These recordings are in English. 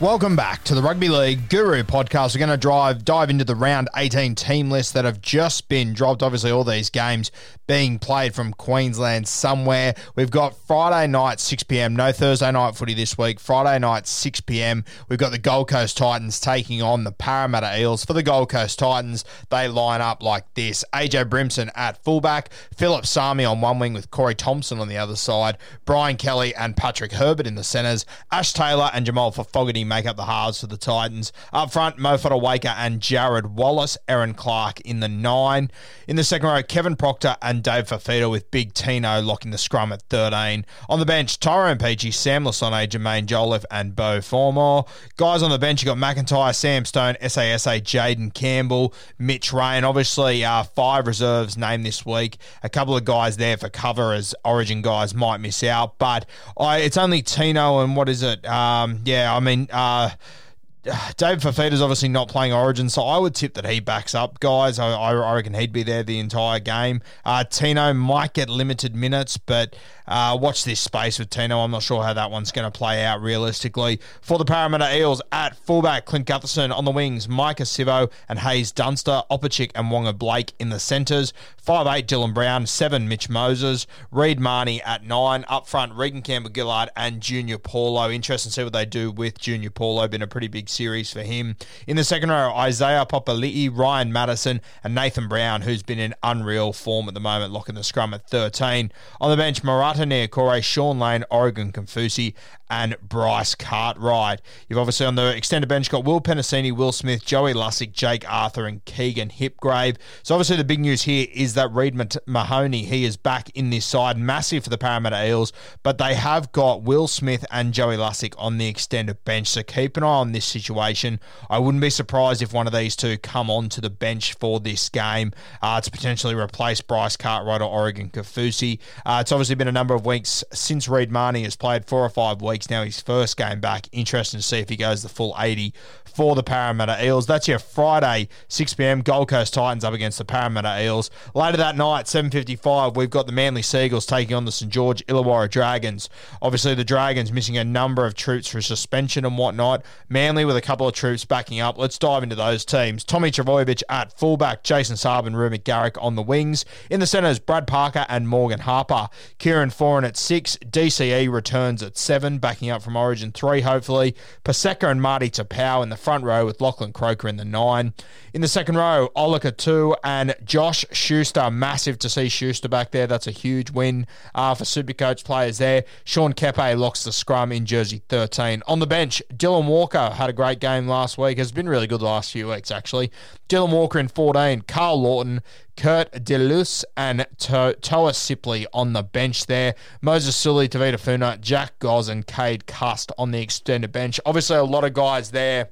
Welcome back to the Rugby League Guru podcast. We're going to drive dive into the round 18 team lists that have just been dropped. Obviously, all these games being played from Queensland somewhere. We've got Friday night 6 p.m. No Thursday night footy this week. Friday night 6 p.m. We've got the Gold Coast Titans taking on the Parramatta Eels. For the Gold Coast Titans, they line up like this: AJ Brimson at fullback, Phillip Sami on one wing with Corey Thompson on the other side, Brian Kelly and Patrick Herbert in the centres, Ash Taylor and Jamal for Fogarty make up the halves for the Titans. Up front, Mo Fotuaika and Jarrod Wallace, Erin Clark in the nine. In the second row, Kevin Proctor and Dave Fifita with Big Tino locking the scrum at 13. On the bench, Tyrone Peachey, Sam Lisone, Jaimin Jolliffe and Beau Fermor. Guys on the bench, you got McIntyre, Sam Stone, SASA, Jaden Campbell, Mitch Rein. Obviously, uh, five reserves named this week. A couple of guys there for cover as Origin guys might miss out, but I, it's only Tino and what is it? Um, yeah, I mean, David Fifita's obviously not playing Origin, so I would tip that he backs up guys. I, I reckon he'd be there the entire game. Uh, Tino might get limited minutes, but uh, watch this space with Tino. I'm not sure how that one's going to play out realistically. For the Parramatta Eels, at fullback, Clint Gutherson on the wings, Maika Sivo and Haze Dunster, Opachik and Waqa Blake in the centres. 5'8 Dylan Brown, 7 Mitch Moses, Reed Mahoney at 9. Up front, Reagan Campbell Gillard and Junior Paulo. Interesting to see what they do with Junior Paulo. Been a pretty big series for him. In the second row, Isaiah Papali'i, Ryan Matterson, and Nathan Brown, who's been in unreal form at the moment, locking the scrum at 13. On the bench, Marata Niukore, Shaun Lane, Oregon Kaufusi, and Bryce Cartwright. You've obviously on the extended bench got Will Penisini, Will Smith, Joey Lussick, Jake Arthur, and Keegan Hipgrave. So obviously the big news here is that Reed Mahoney, he is back in this side, massive for the Parramatta Eels, but they have got Will Smith and Joey Lussick on the extended bench. So keep an eye on this situation. I wouldn't be surprised if one of these two come on to the bench for this game uh, to potentially replace Bryce Cartwright or Oregon Kaufusi. Uh, it's obviously been a number of weeks since Reed Mahoney has played four or five weeks now. His first game back. Interesting to see if he goes the full 80 for the Parramatta Eels. That's your Friday, 6 p.m. Gold Coast Titans up against the Parramatta Eels. Later that night, 7:55, we've got the Manly Sea Eagles taking on the St George Illawarra Dragons. Obviously, the Dragons missing a number of troops for suspension and whatnot. Manly with a couple of troops backing up. Let's dive into those teams. Tommy Trbojevic at fullback, Jason Saab and Rue on the wings. In the centres, Brad Parker and Morgan Harper. Kieran Foran at six. DCE returns at seven, backing up from Origin three, hopefully. Paseka and Marty Taupau in the front row with Lachlan Croker in the nine. In the second row, Olika two and Josh Schuster. Massive to see Schuster back there. That's a huge win uh, for Supercoach players there. Sean Keppie locks the scrum in jersey 13. On the bench, Dylan Walker had a great game last week. Has been really good the last few weeks, actually. Dylan Walker in 14. Karl Lawton, Kurt Delus, and to- Toa Sipley on the bench there. Moses Suli, Tavita Funa, Jack Goz, and Cade Cust on the extended bench. Obviously, a lot of guys there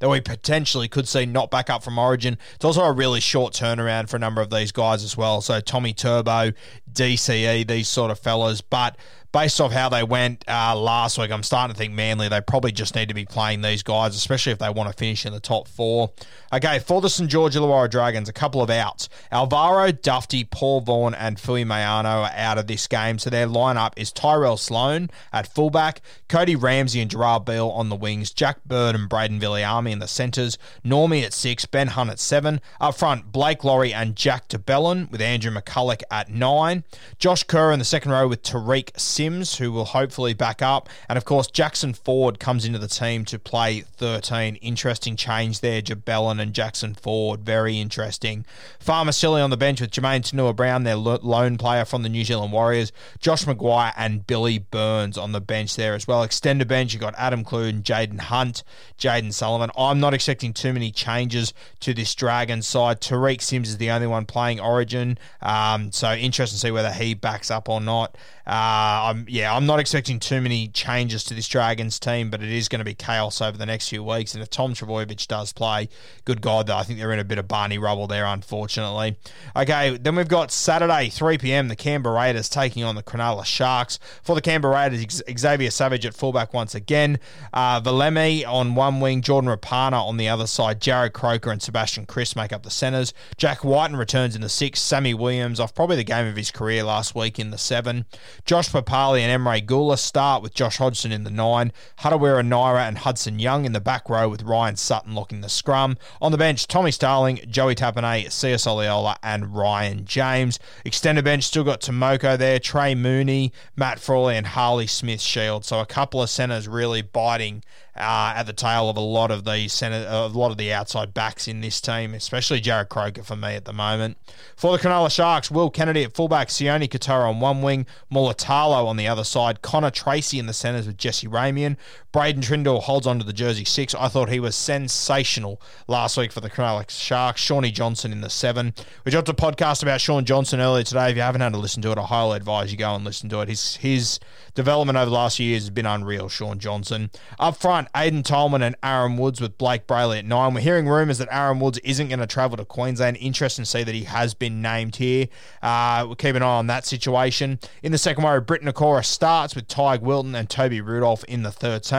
that we potentially could see not back up from Origin. It's also a really short turnaround for a number of these guys as well. So Tommy Turbo, DCE, these sort of fellas. But based off how they went uh, last week, I'm starting to think Manly, they probably just need to be playing these guys, especially if they want to finish in the top four. Okay, for the St. George Illawarra Dragons, a couple of outs. Alvaro, Dufty, Paul Vaughan, and Fui Mayano are out of this game. So their lineup is Tyrell Sloan at fullback, Cody Ramsey and Gerard Beale on the wings, Jack Bird and Braden Villiamy in the centres, Normie at six, Ben Hunt at seven. Up front, Blake Lawrie and Jack de Belin with Andrew McCullough at nine. Josh Kerr in the second row with Tariq Sims, who will hopefully back up. And of course, Jackson Ford comes into the team to play 13. Interesting change there, Jabellin and Jackson Ford. Very interesting. Farmasilli on the bench with Jermaine Tanua Brown, their lone player from the New Zealand Warriors. Josh McGuire and Billy Burns on the bench there as well. Extended bench, you've got Adam Clune, Jaden Hunt, Jayden Sullivan. I'm not expecting too many changes to this Dragons side. Tariq Sims is the only one playing Origin. Um, so interesting to see whether he backs up or not. Uh, I'm, yeah, I'm not expecting too many changes to this Dragons team, but it is going to be chaos over the next few weeks. And if Tom Trbojevic does play, good God, though, I think they're in a bit of Barney rubble there, unfortunately. Okay, then we've got Saturday, 3 p.m., the Canberra Raiders taking on the Cronulla Sharks. For the Canberra Raiders, Xavier Savage at fullback once again. Uh, Valemi on one wing, Jordan Rapana on the other side, Jarrod Croker and Sebastian Kris make up the centres. Jack Wighton returns in the six, Sammy Williams off probably the game of his career last week in the seven. Josh Papali and Emre Guler start with Josh Hodgson in the nine, Harawira Naera and Hudson Young in the back row with Ryan Sutton locking the scrum. On the bench, Tommy Starling, Joey Tapine, Sia Soliola, and Ryan James. Extended bench still got Tomoko there, Trey Mooney, Matt Frawley, and Harley Smith Shield. So a couple of centres really biting uh, at the tail of a lot of the center, a lot of the outside backs in this team, especially Jarrod Croker for me at the moment. For the Cronulla Sharks, Will Kennedy at fullback, Sione Katoa on one wing, Mulitalo on the other side, Connor Tracey in the centres with Jesse Ramien, Braydon Trindall holds on to the jersey six. I thought he was sensational last week for the Cronulla Sharks. Shawnee Johnson in the seven. We dropped a podcast about Shaun Johnson earlier today. If you haven't had to listen to it, I highly advise you go and listen to it. His his development over the last few years has been unreal. Shaun Johnson up front, Aiden Tolman and Aaron Woods with Blake Brailey at nine. We're hearing rumours that Aaron Woods isn't going to travel to Queensland. Interesting to see that he has been named here. Uh, we'll keep an eye on that situation. In the second row, Britt Nikora starts with Teig Wilton and Toby Rudolph in the 13.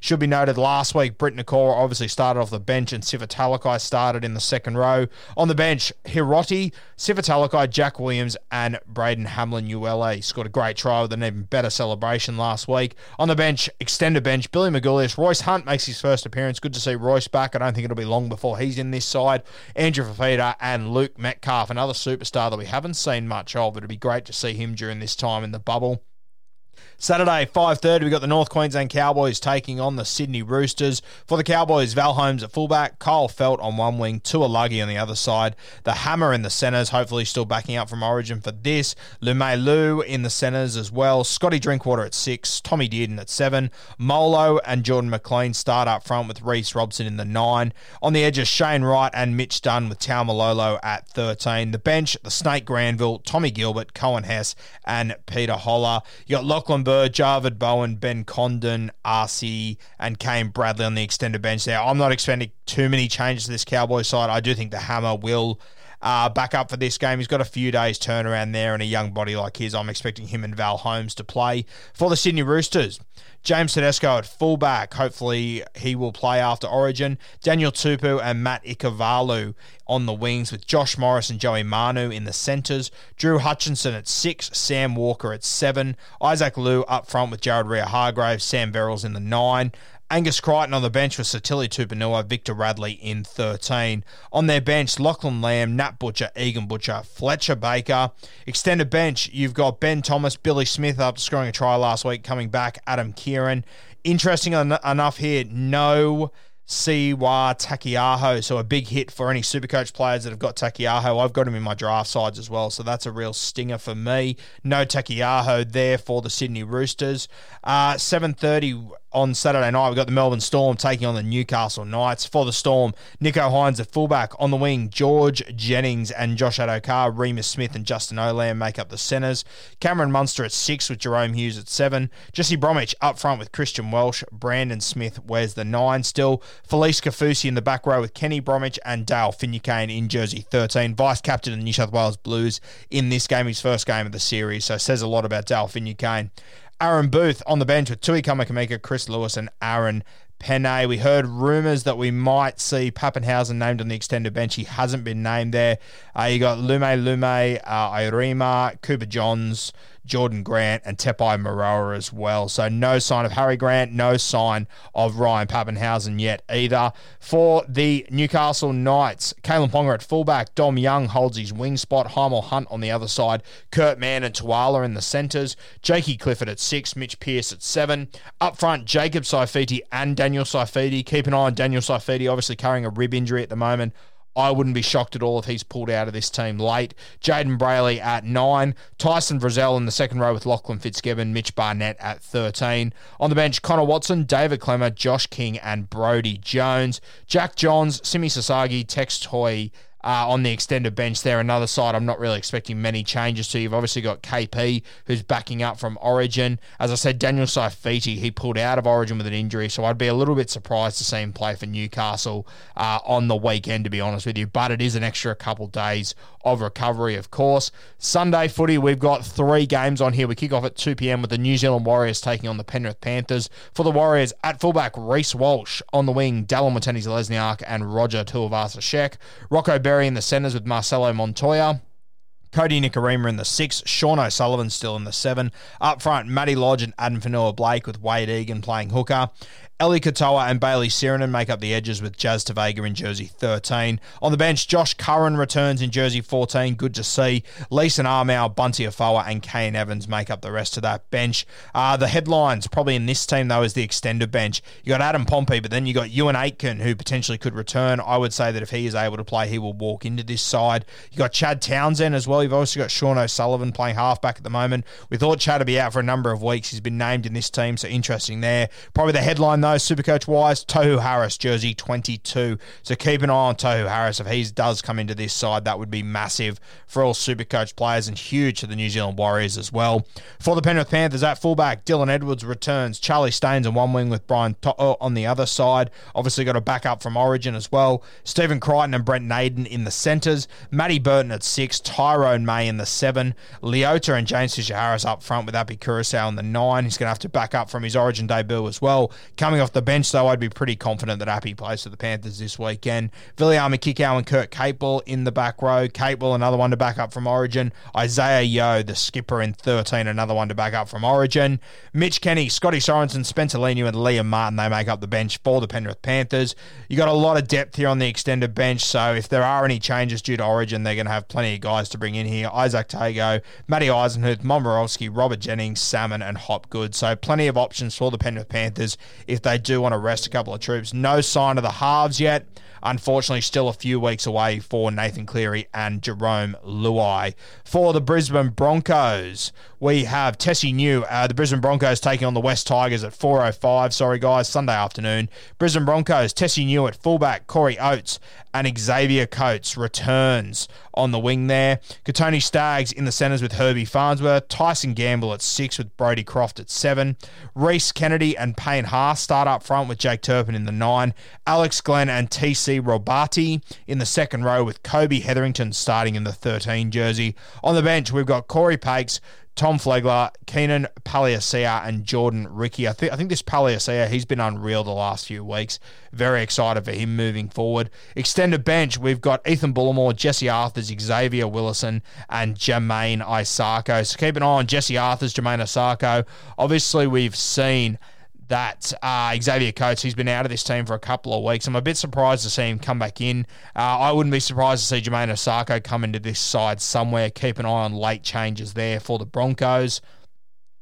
Should be noted last week, Britt Nikora obviously started off the bench and Sivatalkai started in the second row. On the bench, Hiroti, Sivatalkai, Jack Williams, and Braden Hamlin ULA scored a great try with an even better celebration last week. On the bench, extended bench, Billy Magoulias, Royce Hunt makes his first appearance. Good to see Royce back. I don't think it'll be long before he's in this side. Andrew Fifita and Luke Metcalf, another superstar that we haven't seen much of. It'd be great to see him during this time in the bubble. Saturday, 5.30, we've got the North Queensland Cowboys taking on the Sydney Roosters. For the Cowboys, Val Holmes at fullback, Kyle Feldt on one wing, Tuilagi on the other side. The Hammer in the centres, hopefully still backing up from Origin for this. Lu in the centres as well. Scotty Drinkwater at six, Tommy Dearden at seven. Molo and Jordan McLean start up front with Reece Robson in the nine. On the edges, Shane Wright and Mitch Dunn with Taumalolo at 13. The bench, the Snake Granville, Tommy Gilbert, Coen Hess, and Peter Hola. You got Lachlan Bird, Javid Bowen, Ben Condon, RC, and Kane Bradley on the extended bench there. I'm not expecting too many changes to this Cowboy side. I do think the hammer will uh, back up for this game. He's got a few days turnaround there and a young body like his. I'm expecting him and Val Holmes to play for the Sydney Roosters. James Tedesco at fullback. Hopefully he will play after Origin. Daniel Tupou and Matt Ikuvalu on the wings with Josh Morris and Joey Manu in the centres. Drew Hutchison at six. Sam Walker at seven. Isaac Liu up front with Jared Waerea-Hargreaves. Sam Verrills in the nine. Angus Crichton on the bench with Sitili Tupouniua, Victor Radley in 13. On their bench, Lachlan Lamb, Nat Butcher, Egan Butcher, Fletcher Baker. Extended bench, you've got Ben Thomas, Billy Smith up scoring a try last week, coming back, Adam Keighran. Interesting en- enough here, no Siua Taukei'aho. So a big hit for any Supercoach players that have got Taukei'aho. I've got him in my draft sides as well, so that's a real stinger for me. No Taukei'aho there for the Sydney Roosters. Uh, 7.30 on Saturday night, we've got the Melbourne Storm taking on the Newcastle Knights. For the Storm, Nicho Hynes at fullback. On the wing, George Jennings and Josh Addo-Carr, Smith and Justin Olam make up the centres. Cameron Munster at six with Jahrome Hughes at seven. Jesse Bromwich up front with Christian Welch. Brandon Smith wears the nine still. Felise Kaufusi in the back row with Kenny Bromwich and Dale Finucane in jersey 13. Vice captain of the New South Wales Blues in this game, his first game of the series. So says a lot about Dale Finucane. Aaron Booth on the bench with Tui Kamikamica, Chris Lewis, and Aaron Pene. We heard rumours that we might see Papenhuyzen named on the extended bench. He hasn't been named there. Uh, you got Lume Lume, uh, Ieremia, Cooper Johns, Jordan Grant, and Tepai Moeroa as well. So no sign of Harry Grant, no sign of Ryan Papenhuyzen yet either. For the Newcastle Knights, Kalyn Ponga at fullback, Dom Young holds his wing spot, Hymel Hunt on the other side, Kurt Mann and Tuala in the centres, Jakey Clifford at six, Mitch Pearce at seven. Up front, Jacob Saifiti and Daniel Saifiti. Keep an eye on Daniel Saifiti, obviously carrying a rib injury at the moment. I wouldn't be shocked at all if he's pulled out of this team late. Jayden Brailey at nine. Tyson Frizell in the second row with Lachlan Fitzgibbon. Mitch Barnett at 13. On the bench, Connor Watson, David Klemmer, Josh King, and Brodie Jones. Jack Johns, Simi Sasagi, Tex Toy, uh, on the extended bench there. Another side I'm not really expecting many changes to. You've obviously got KP, who's backing up from Origin. As I said, Daniel Saifiti, he pulled out of Origin with an injury, so I'd be a little bit surprised to see him play for Newcastle uh, on the weekend, to be honest with you. But it is an extra couple days of recovery, of course. Sunday footy, we've got three games on here. We kick off at 2 p.m. with the New Zealand Warriors taking on the Penrith Panthers. For the Warriors, at fullback, Reece Walsh. On the wing, Dallin Watene-Zelezniak and Roger Tuivasa-Sheck. Rocco Berry in the centres with Marcelo Montoya. Kodi Nikorima in the six, Sean O'Sullivan still in the seven. Up front, Matty Lodge and Adam Fonua-Blake with Wade Egan playing hooker. Eli Katoa and Bayley Sironen make up the edges with Jazz Tevaga in jersey 13. On the bench, Josh Curran returns in jersey 14. Good to see. Leeson Armour, Bunty Afoa, and Kane Evans make up the rest of that bench. Uh, the headlines probably in this team, though, is the extended bench. You got Adam Pompey, but then you got Euan Aitken, who potentially could return. I would say that if he is able to play, he will walk into this side. You got Chad Townsend as well. You've also got Sean O'Sullivan playing halfback at the moment. We thought Chad would be out for a number of weeks. He's been named in this team, so interesting there. Probably the headline, though, Supercoach wise, Tohu Harris, jersey 22. So keep an eye on Tohu Harris. If he does come into this side, that would be massive for all Supercoach players and huge for the New Zealand Warriors as well. For the Penrith Panthers, at fullback, Dylan Edwards returns. Charlie Staines on one wing with Brian To'o oh, on the other side. Obviously got a backup from Origin as well. Stephen Crichton and Brent Naden in the centres. Matty Burton at six. Tyrone May in the seven. Leota and James Fisher Harris up front with Api Koroisau in the nine. He's going to have to back up from his Origin debut as well. Coming off the bench though, I'd be pretty confident that Appy plays for the Panthers this weekend. Viliami Kikau and Kurt Capewell in the back row. Capewell, another one to back up from Origin. Isaiah Yeo, the skipper in 13, another one to back up from Origin. Mitch Kenny, Scotty Sorensen, Spencer Leniu, and Liam Martin, they make up the bench for the Penrith Panthers. You got a lot of depth here on the extended bench, so if there are any changes due to Origin, they're going to have plenty of guys to bring in here. Isaac Tago, Matty Eisenhuth, Momorowski, Robert Jennings, Salmon, and Hopgood. So plenty of options for the Penrith Panthers if they do want to rest a couple of troops. No sign of the halves yet. Unfortunately, still a few weeks away for Nathan Cleary and Jarome Luai. For the Brisbane Broncos, we have Tesi Niu. Uh, the Brisbane Broncos taking on the West Tigers at 4.05. Sorry, guys, Sunday afternoon. Brisbane Broncos, Tesi Niu at fullback, Corey Oates and Xavier Coates returns on the wing there. Kotoni Staggs in the centres with Herbie Farnsworth. Tyson Gamble at six with Brodie Croft at seven. Rhys Kennedy and Payne Haas start up front with Jake Turpin in the nine. Alex Glenn and TC Robati in the second row with Kobe Hetherington starting in the 13 jersey. On the bench, we've got Corey Paix, Tom Flegler, Keenan Palasia, and Jordan Riki. I think I think this Palasia, he's been unreal the last few weeks. Very excited for him moving forward. Extended bench, we've got Ethan Bullemor, Jesse Arthurs, Xavier Willison, and Jamayne Isaako. So keep an eye on Jesse Arthurs, Jamayne Isaako. Obviously, we've seen that uh, Xavier Coates, he's been out of this team for a couple of weeks. I'm a bit surprised to see him come back in. Uh, I wouldn't be surprised to see Jamayne Isaako come into this side somewhere. Keep an eye on late changes there for the Broncos.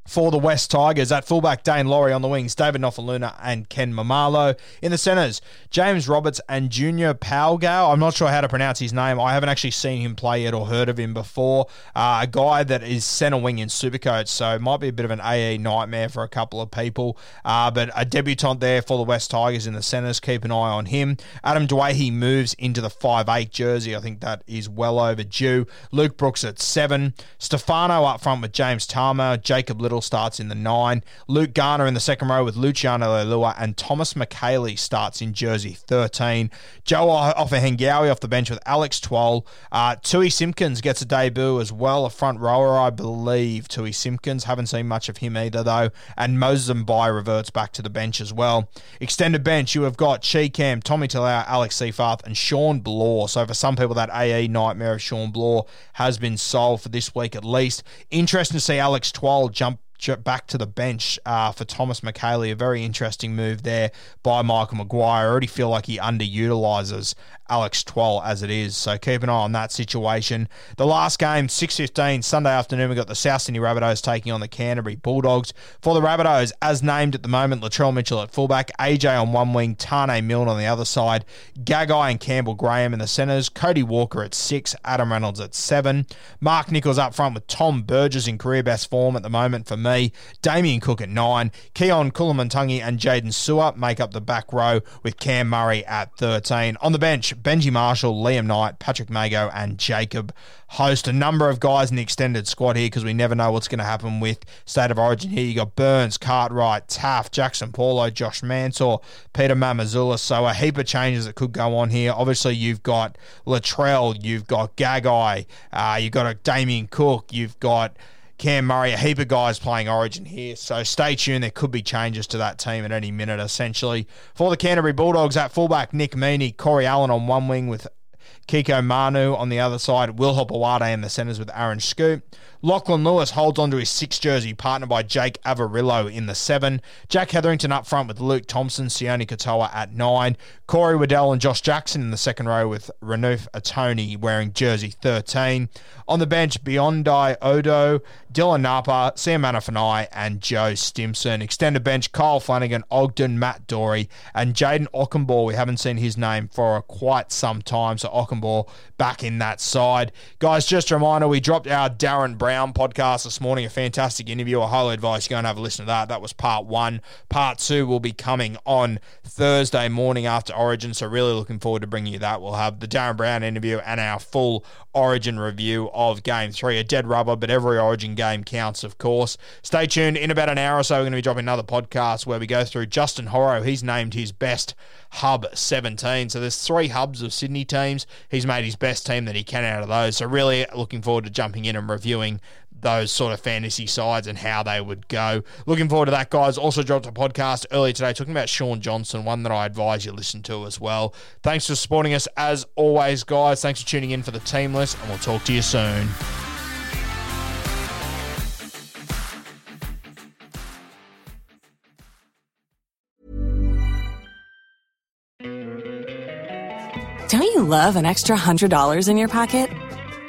For the West Tigers. At fullback, Daine Laurie on the wings, David Nofoaluma and Ken Maumalo. In the centres, James Roberts and Junior Pauga. I'm not sure how to pronounce his name. I haven't actually seen him play yet or heard of him before. Uh, a guy that is centre wing in Supercoach, so it might be a bit of an AE nightmare for a couple of people. Uh, but a debutant there for the West Tigers in the centres. Keep an eye on him. Adam Doueihi he moves into the five eight jersey. I think that is well overdue. Luke Brooks at seven. Stefano up front with James Tamou. Jacob Liddle starts in the nine. Luke Garner in the second row with Luciano Leilua and Thomas Mikaele starts in jersey 13. Joe Ofahengaue off the bench with Alex Twal. Uh, Tui Simpkins gets a debut as well, a front rower, I believe. Tui Simpkins. Haven't seen much of him either, though. And Moses Mbye reverts back to the bench as well. Extended bench, you have got Chi Cam, Tommy Talau, Alex Seyfarth, and Shawn Blore. So for some people, that AE nightmare of Shawn Blore has been solved for this week at least. Interesting to see Alex Twal jump back to the bench uh, for Thomas Mikaele. A very interesting move there by Michael Maguire. I already feel like he underutilizes Alex Twal as it is. So keep an eye on that situation. The last game, 6.15, Sunday afternoon, we got the South Sydney Rabbitohs taking on the Canterbury Bulldogs. For the Rabbitohs, as named at the moment, Latrell Mitchell at fullback, AJ on one wing, Taane Milne on the other side, Gagai and Campbell Graham in the centres, Cody Walker at six, Adam Reynolds at seven, Mark Nicholls up front with Tom Burgess in career best form at the moment for me, Damien Cook at nine, Keaon Koloamatangi and Jaydn Su'A make up the back row with Cam Murray at 13. On the bench, Benji Marshall, Liam Knight, Patrick Mago, and Jacob Host. A number of guys in the extended squad here because we never know what's going to happen with State of Origin here. You got Burns, Cartwright, Taft, Jackson Paulo, Josh Mansour, Peter Mamouzelos. So a heap of changes that could go on here. Obviously, you've got Latrell, you've got Gagai, uh, you've got a Damien Cook, you've got Cam Murray, a heap of guys playing Origin here. So stay tuned. There could be changes to that team at any minute, essentially. For the Canterbury Bulldogs, at fullback, Nick Meaney, Corey Allen on one wing with Kiko Manu on the other side, Will Hopoate in the centres with Aaron Schoupp. Lachlan Lewis holds on to his six jersey, partnered by Jake Averillo in the seven. Jack Hetherington up front with Luke Thompson, Sione Katoa at nine. Corey Waddell and Josh Jackson in the second row with Renouf Atoni wearing jersey 13. On the bench, Biondi Odo, Dylan Napa, Sam Manafanai, and Joe Stimson. Extended bench, Kyle Flanagan, Ogden, Matt Doorey, and Jayden Okunbor. We haven't seen his name for quite some time, so Okunbor back in that side. Guys, just a reminder, we dropped our Darren Brown podcast this morning, a fantastic interview. I highly advise you go and have a listen to that. That was part one. Part two will be coming on Thursday morning after Origin, so really looking forward to bringing you that. We'll have the Darren Brown interview and our full Origin review of Game 3. A dead rubber, but every Origin game counts, of course. Stay tuned. In about an hour or so, we're going to be dropping another podcast where we go through Justin Horo. He's named his best hub 17. So there's three hubs of Sydney teams. He's made his best team that he can out of those. So really looking forward to jumping in and reviewing those sort of fantasy sides and how they would go. Looking forward to that, guys. Also dropped a podcast earlier today talking about Shaun Johnson, one that I advise you listen to as well. Thanks for supporting us as always, guys. Thanks for tuning in for the team list, and we'll talk to you soon. Don't you love an extra $100 in your pocket?